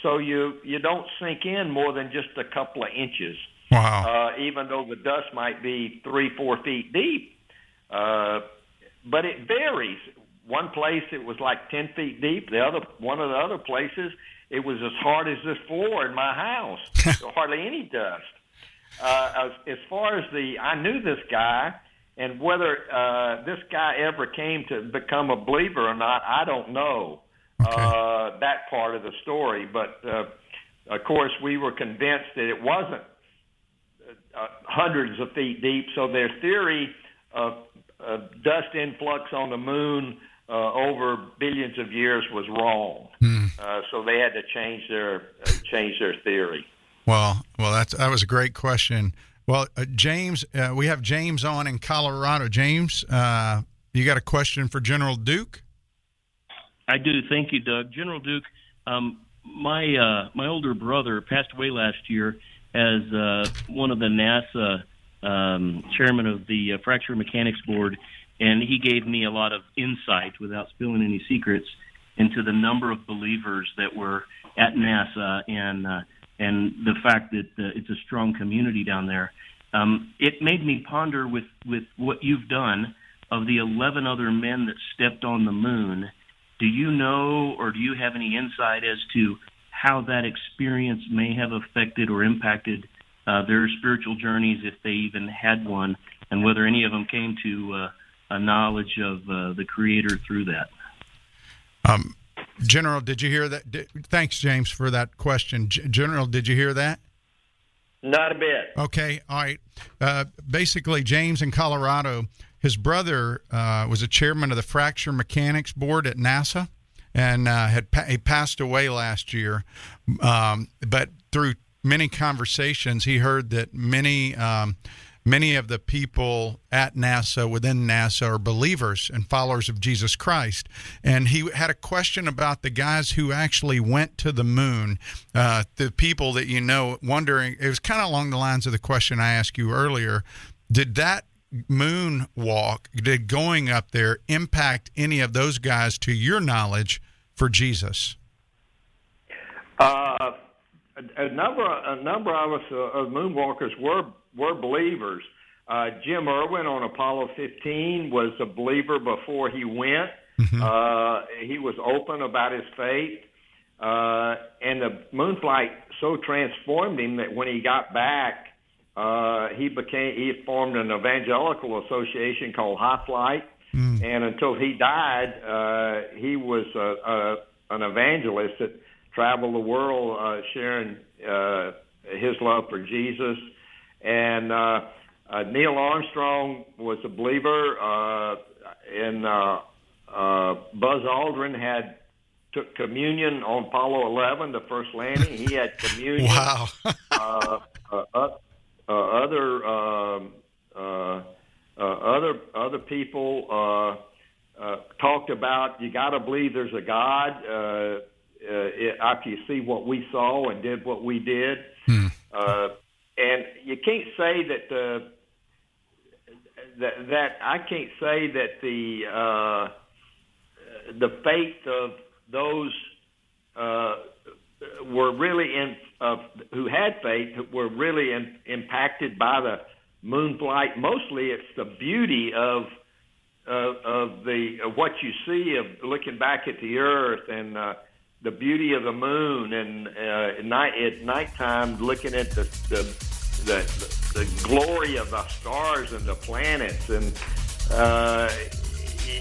so you you don't sink in more than just a couple of inches. Wow. Uh, even though the dust might be three, four feet deep. Uh, but it varies. One place it was like 10 feet deep. The other, one of the other places, it was as hard as this floor in my house. so hardly any dust. Uh, as, as far as the, I knew this guy, and whether uh, this guy ever came to become a believer or not, I don't know okay. uh, that part of the story. But uh, of course, we were convinced that it wasn't uh, hundreds of feet deep. So their theory of, of dust influx on the moon uh, over billions of years was wrong. Hmm. Uh, so they had to change their uh, change their theory. Well, well, that's that was a great question. Well, uh, James, uh, we have James on in Colorado. James, uh, you got a question for General Duke? I do. Thank you, Doug. General Duke, um, my uh, my older brother passed away last year, as uh, one of the NASA um, chairman of the uh, Fracture Mechanics Board, and he gave me a lot of insight without spilling any secrets into the number of believers that were at NASA and and the fact that uh, it's a strong community down there. Um, it made me ponder with with what you've done of the 11 other men that stepped on the moon. Do you know, or do you have any insight as to how that experience may have affected or impacted uh, their spiritual journeys, if they even had one, and whether any of them came to uh, a knowledge of uh, the Creator through that? Um, General, did you hear that? Did, thanks, James, for that question. G- General, did you hear that? Not a bit. Okay, all right. Uh, basically, James in Colorado, his brother uh, was a chairman of the Fracture Mechanics Board at NASA, and uh, had pa- he passed away last year. Um, but through many conversations, he heard that many. Um, many of the people at NASA, within NASA, are believers and followers of Jesus Christ. And he had a question about the guys who actually went to the moon, uh, the people that you know, wondering, it was kind of along the lines of the question I asked you earlier. Did that moon walk, did going up there impact any of those guys, to your knowledge, for Jesus? Uh, a, a number, a number of us, uh, of moonwalkers, were were believers. Uh, Jim Irwin on Apollo 15 was a believer before he went. Mm-hmm. Uh, he was open about his faith, uh, and the moon flight so transformed him that when he got back, uh, he became he formed an evangelical association called High Flight, Mm. and until he died, uh, he was a, a, an evangelist that traveled the world uh, sharing uh, his love for Jesus. And uh, uh, Neil Armstrong was a believer, uh, and uh, uh, Buzz Aldrin had took communion on Apollo 11, the first landing. He had communion. Wow. uh, uh, uh, uh, other um, uh, uh, other other people uh, uh, talked about you got to believe there's a God. Uh, uh, it, after you see what we saw and did what we did, uh, you can't say that the that that I can't say that the uh, the faith of those uh, were really in uh, who had faith were really in, impacted by the moon flight. Mostly, it's the beauty of uh, of the of what you see of looking back at the earth and uh, the beauty of the moon and uh, at night at nighttime looking at the the, the the glory of the stars and the planets and uh,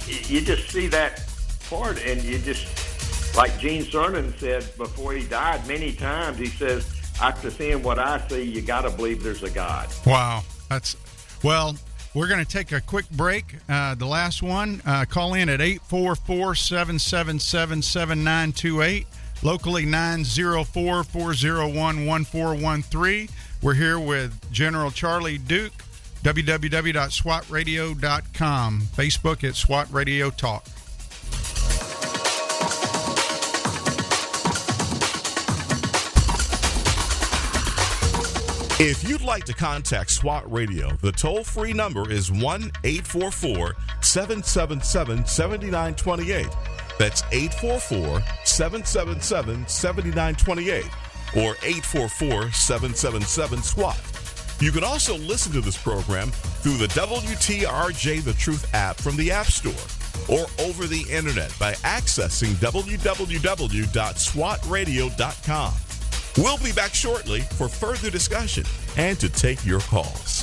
you, you just see that part and you just like Gene Cernan said before he died many times he says after seeing what I see you got to believe there's a God. Wow, that's well. We're going to take a quick break. Uh, the last one, uh, call in at 844 777 7928, locally 904 401 1413. We're here with General Charlie Duke, www.swatradio.com, Facebook at SWAT Radio Talk. If you'd like to contact SWAT Radio, the toll free number is 1 844 777 7928. That's 844 777 7928 or 844 777 SWAT. You can also listen to this program through the WTRJ The Truth app from the App Store or over the internet by accessing www.swatradio.com. We'll be back shortly for further discussion and to take your calls.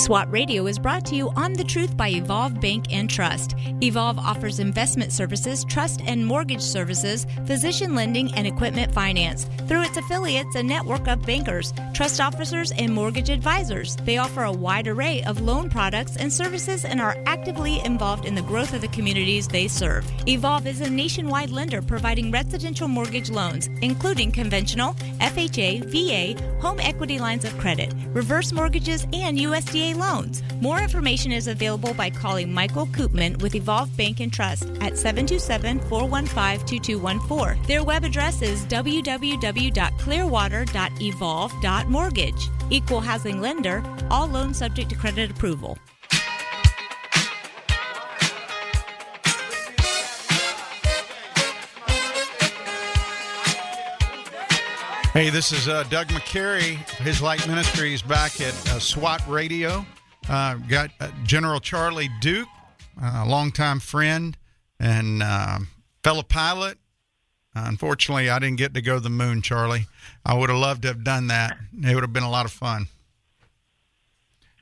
SWAT Radio is brought to you on the truth by Evolve Bank and Trust. Evolve offers investment services, trust and mortgage services, physician lending, and equipment finance. Through its affiliates, a network of bankers, trust officers, and mortgage advisors, they offer a wide array of loan products and services and are actively involved in the growth of the communities they serve. Evolve is a nationwide lender providing residential mortgage loans, including conventional, FHA, VA, home equity lines of credit, reverse mortgages, and USDA loans. More information is available by calling Michael Koopman with Evolve Bank and Trust at 727 415 2214. Their web address is www.clearwater.evolve.mortgage. Equal housing lender, all loans subject to credit approval. Hey, this is uh, Doug McCary. His Light Ministry is back at uh, SWAT Radio. Uh, got uh, General Charlie Duke, a longtime friend and uh, fellow pilot. unfortunately, I didn't get to go to the moon, Charlie. I would have loved to have done that. It would have been a lot of fun.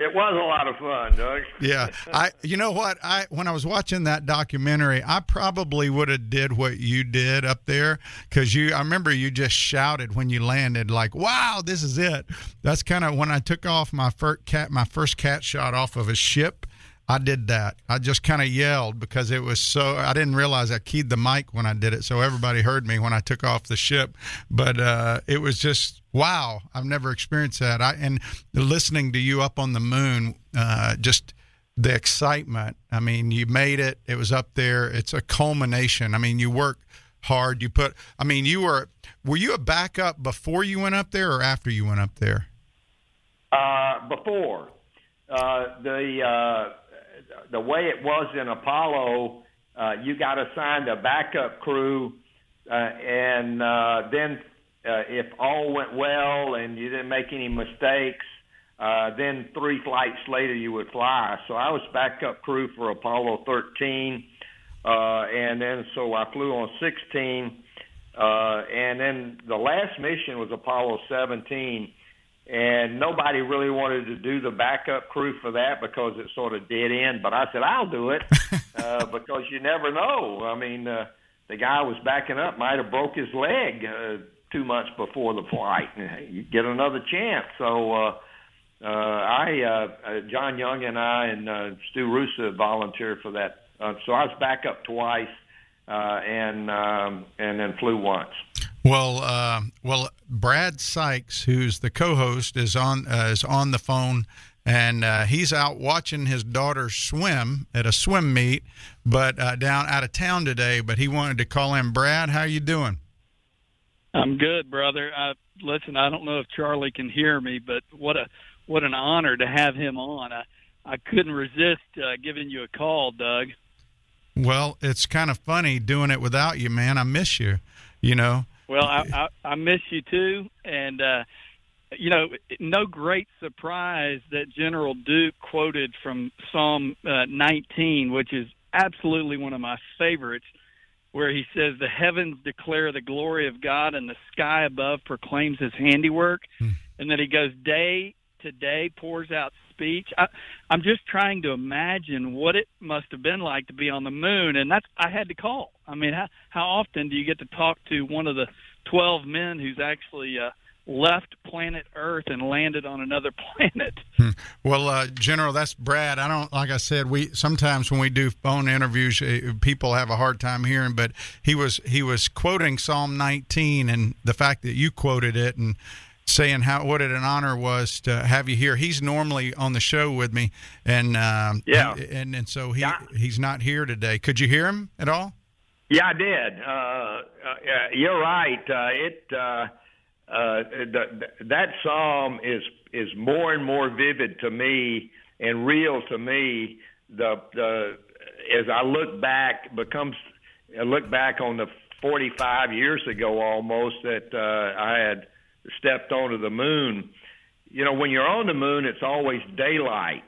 It was a lot of fun, Doug. yeah, I. You know what? I when I was watching that documentary, I probably would have did what you did up there because you. I remember you just shouted when you landed, like, "Wow, this is it." That's kind of when I took off my first cat, my first cat shot off of a ship. I did that. I just kind of yelled because it was so. I didn't realize I keyed the mic when I did it, so everybody heard me when I took off the ship. But uh, it was just wow. I've never experienced that. I and listening to you up on the moon, uh, just the excitement. I mean, you made it. It was up there. It's a culmination. I mean, you work hard. You put. I mean, you were. Were you a backup before you went up there or after you went up there? Uh, before uh, the uh, the way it was in Apollo, uh, you got assigned a backup crew, uh, and uh, then uh, if all went well and you didn't make any mistakes, uh, then three flights later you would fly. So I was backup crew for Apollo 13, uh, and then so I flew on 16, uh, and then the last mission was Apollo 17 and nobody really wanted to do the backup crew for that because it sort of dead end. But I said I'll do it uh, because you never know. I mean, uh, the guy was backing up might have broke his leg uh, two months before the flight, and you get another chance. So. uh uh, I, uh, uh, John Young and I and uh, Stu Roosa volunteered for that. Uh, so I was back up twice, uh, and um, and then flew once. Well, uh, well, Brad Sykes, who's the co-host, is on uh, is on the phone, and uh, he's out watching his daughter swim at a swim meet, but uh, down out of town today. But he wanted to call in. Brad, how you doing? I'm good, brother. I, listen, I don't know if Charlie can hear me, but what a what an honor to have him on. I I couldn't resist uh, giving you a call, Doug. Well, it's kind of funny doing it without you, man. I miss you. You know. Well, I, I, I miss you too, and uh, you know, no great surprise that General Duke quoted from Psalm uh, 19, which is absolutely one of my favorites, where he says, "The heavens declare the glory of God, and the sky above proclaims His handiwork," hmm. and then he goes, "Day to day pours out speech. I, I'm just trying to imagine what it must have been like to be on the moon, and that's I had to call. I mean, how how often do you get to talk to one of the twelve men who's actually uh, left planet Earth and landed on another planet? Hmm. Well, uh, General, that's Brad. I don't like I said. We sometimes when we do phone interviews, uh, people have a hard time hearing, but he was he was quoting Psalm 19 and the fact that you quoted it and saying how what it an honor was to have you here. He's normally on the show with me, and um, yeah, he, and and so he yeah. he's not here today. Could you hear him at all? Yeah, I did. Uh, uh, you're right. Uh, it uh, uh, the, that psalm is is more and more vivid to me and real to me. The the as I look back becomes I look back on the 45 years ago almost that uh, I had stepped onto the moon. You know, when you're on the moon, it's always daylight.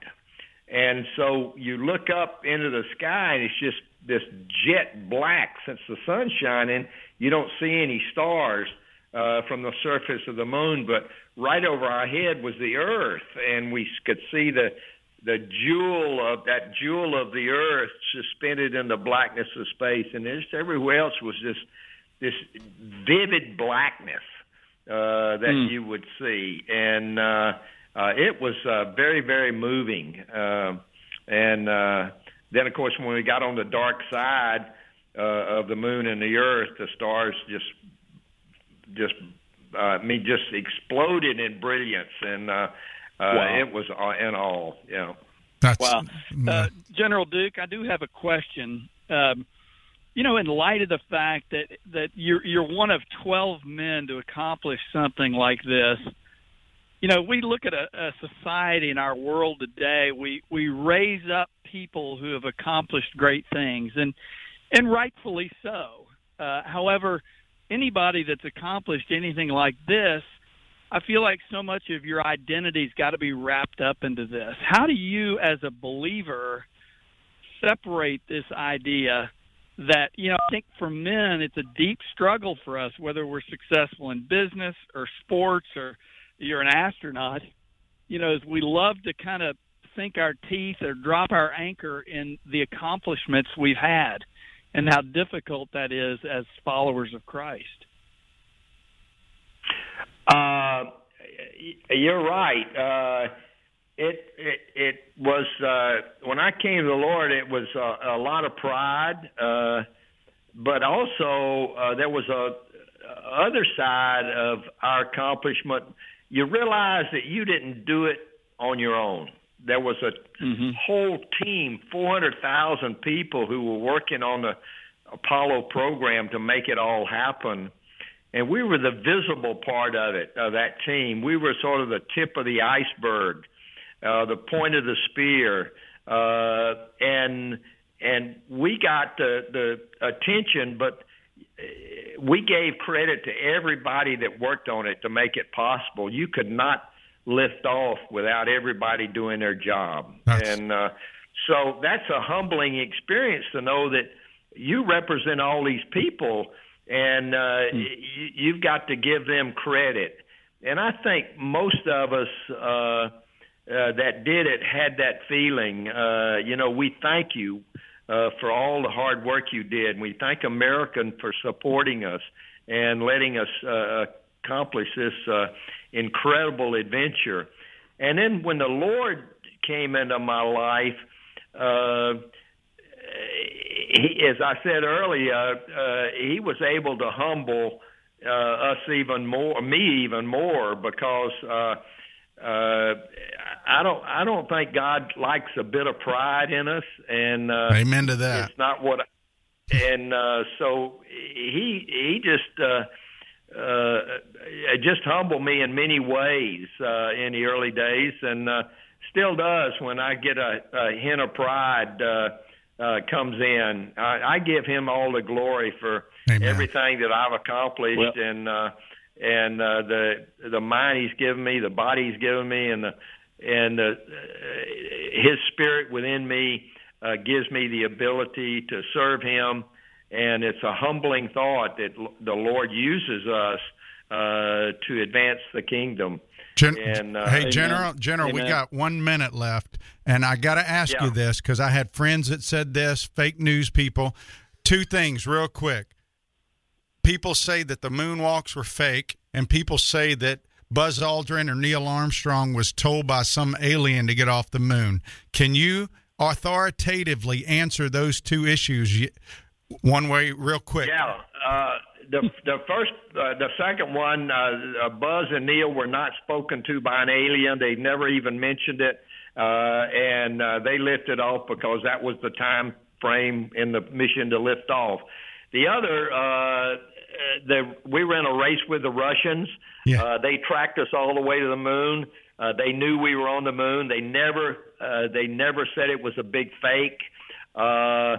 And so you look up into the sky and it's just this jet black since the sun's shining. You don't see any stars uh, from the surface of the moon, but right over our head was the Earth, and we could see the the jewel of that jewel of the Earth suspended in the blackness of space, and just everywhere else was just this vivid blackness uh, that mm. you would see, and uh, uh, it was uh, very, very moving. Uh, and uh, then, of course, when we got on the dark side uh, of the moon and the Earth, the stars just, just, uh, I mean, just exploded in brilliance, and uh, uh, wow. it was uh, in all, you know. That's, wow, uh, General Duke, I do have a question. Um, you know, in light of the fact that that you're you're one of twelve men to accomplish something like this, you know, we look at a, a society in our world today. We we raise up people who have accomplished great things, and and rightfully so. Uh, however, anybody that's accomplished anything like this, I feel like so much of your identity's got to be wrapped up into this. How do you, as a believer, separate this idea that, you know, I think for men, it's a deep struggle for us, whether we're successful in business or sports or you're an astronaut, you know, is we love to kind of sink our teeth or drop our anchor in the accomplishments we've had and how difficult that is as followers of Christ. Uh, you're right. Uh, it it it was uh, when I came to the Lord. It was a, a lot of pride, uh, but also uh, there was a other side of our accomplishment. You realize that you didn't do it on your own. There was a mm-hmm. whole team, 400,000 people who were working on the Apollo program to make it all happen. And we were the visible part of it, of that team. We were sort of the tip of the iceberg, uh, the point of the spear. Uh, and and we got the, the attention, but we gave credit to everybody that worked on it to make it possible. You could not lift off without everybody doing their job. That's... And uh, so that's a humbling experience to know that you represent all these people and uh, mm. y- you've got to give them credit. And I think most of us uh, uh, that did it had that feeling. Uh, you know, we thank you uh, for all the hard work you did. We thank American for supporting us and letting us uh, accomplish this uh, incredible adventure. And then when the Lord came into my life, uh, he, as I said earlier, uh, he was able to humble uh, us even more, me even more, because uh, uh, I don't, I don't think God likes a bit of pride in us, and uh, amen to that. It's not what, and uh, so he, he just. Uh, uh, just humbled me in many ways uh, in the early days, and uh, still does when I get a, a hint of pride. Uh, uh, comes in. I, I give him all the glory for Amen. everything that I've accomplished well, and uh, and uh, the the mind he's given me, the body he's given me, and the and uh, his spirit within me uh, gives me the ability to serve him. And it's a humbling thought that the Lord uses us uh, to advance the kingdom. Gen- and, uh, hey, General, General, Amen. we got one minute left, and I got to ask yeah. you this because I had friends that said this, fake news people. Two things, real quick. People say that the moonwalks were fake, and people say that Buzz Aldrin or Neil Armstrong was told by some alien to get off the moon. Can you authoritatively answer those two issues one way, real quick? Yeah. Uh, the the first, uh, the second one, uh, uh, Buzz and Neil were not spoken to by an alien. They never even mentioned it, uh, and uh, they lifted off because that was the time frame in the mission to lift off. The other, the we were in a race with the Russians. Yeah. Uh, they tracked us all the way to the moon. Uh, they knew we were on the moon. They never, uh, they never said it was a big fake. Uh,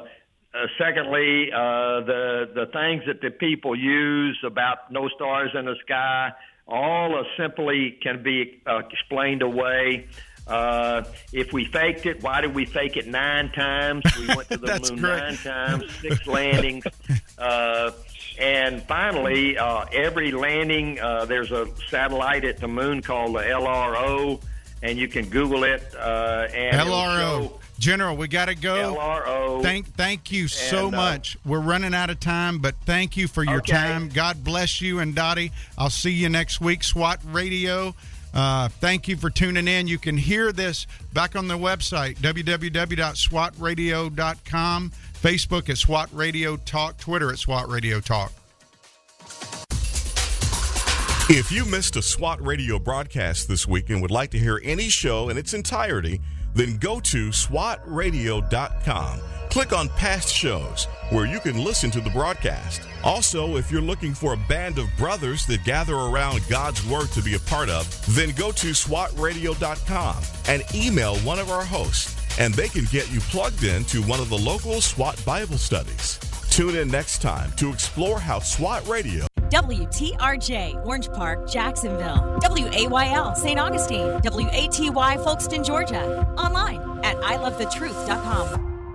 uh, secondly, uh, the the things that the people use about no stars in the sky, all uh, simply can be uh, explained away. Uh, if we faked it, why did we fake it nine times? We went to the moon great. nine times, six landings. Uh, and finally, uh, every landing, uh, there's a satellite at the moon called the LRO, and you can Google it. Uh, and LRO. General, we got to go. LRO. Thank, thank you so and, uh, much. We're running out of time, but thank you for your okay. time. God bless you and Dottie. I'll see you next week. SWAT Radio. Uh, thank you for tuning in. You can hear this back on the website, www.swatradio.com, Facebook at SWAT Radio Talk, Twitter at SWAT Radio Talk. If you missed a SWAT radio broadcast this week and would like to hear any show in its entirety, then go to swatradio.com. Click on past shows where you can listen to the broadcast. Also, if you're looking for a band of brothers that gather around God's Word to be a part of, then go to swatradio.com and email one of our hosts, and they can get you plugged in to one of the local SWAT Bible studies. Tune in next time to explore how SWAT Radio WTRJ, Orange Park, Jacksonville. WAYL, St. Augustine. WATY, Folkston, Georgia. Online at ilovethetruth.com.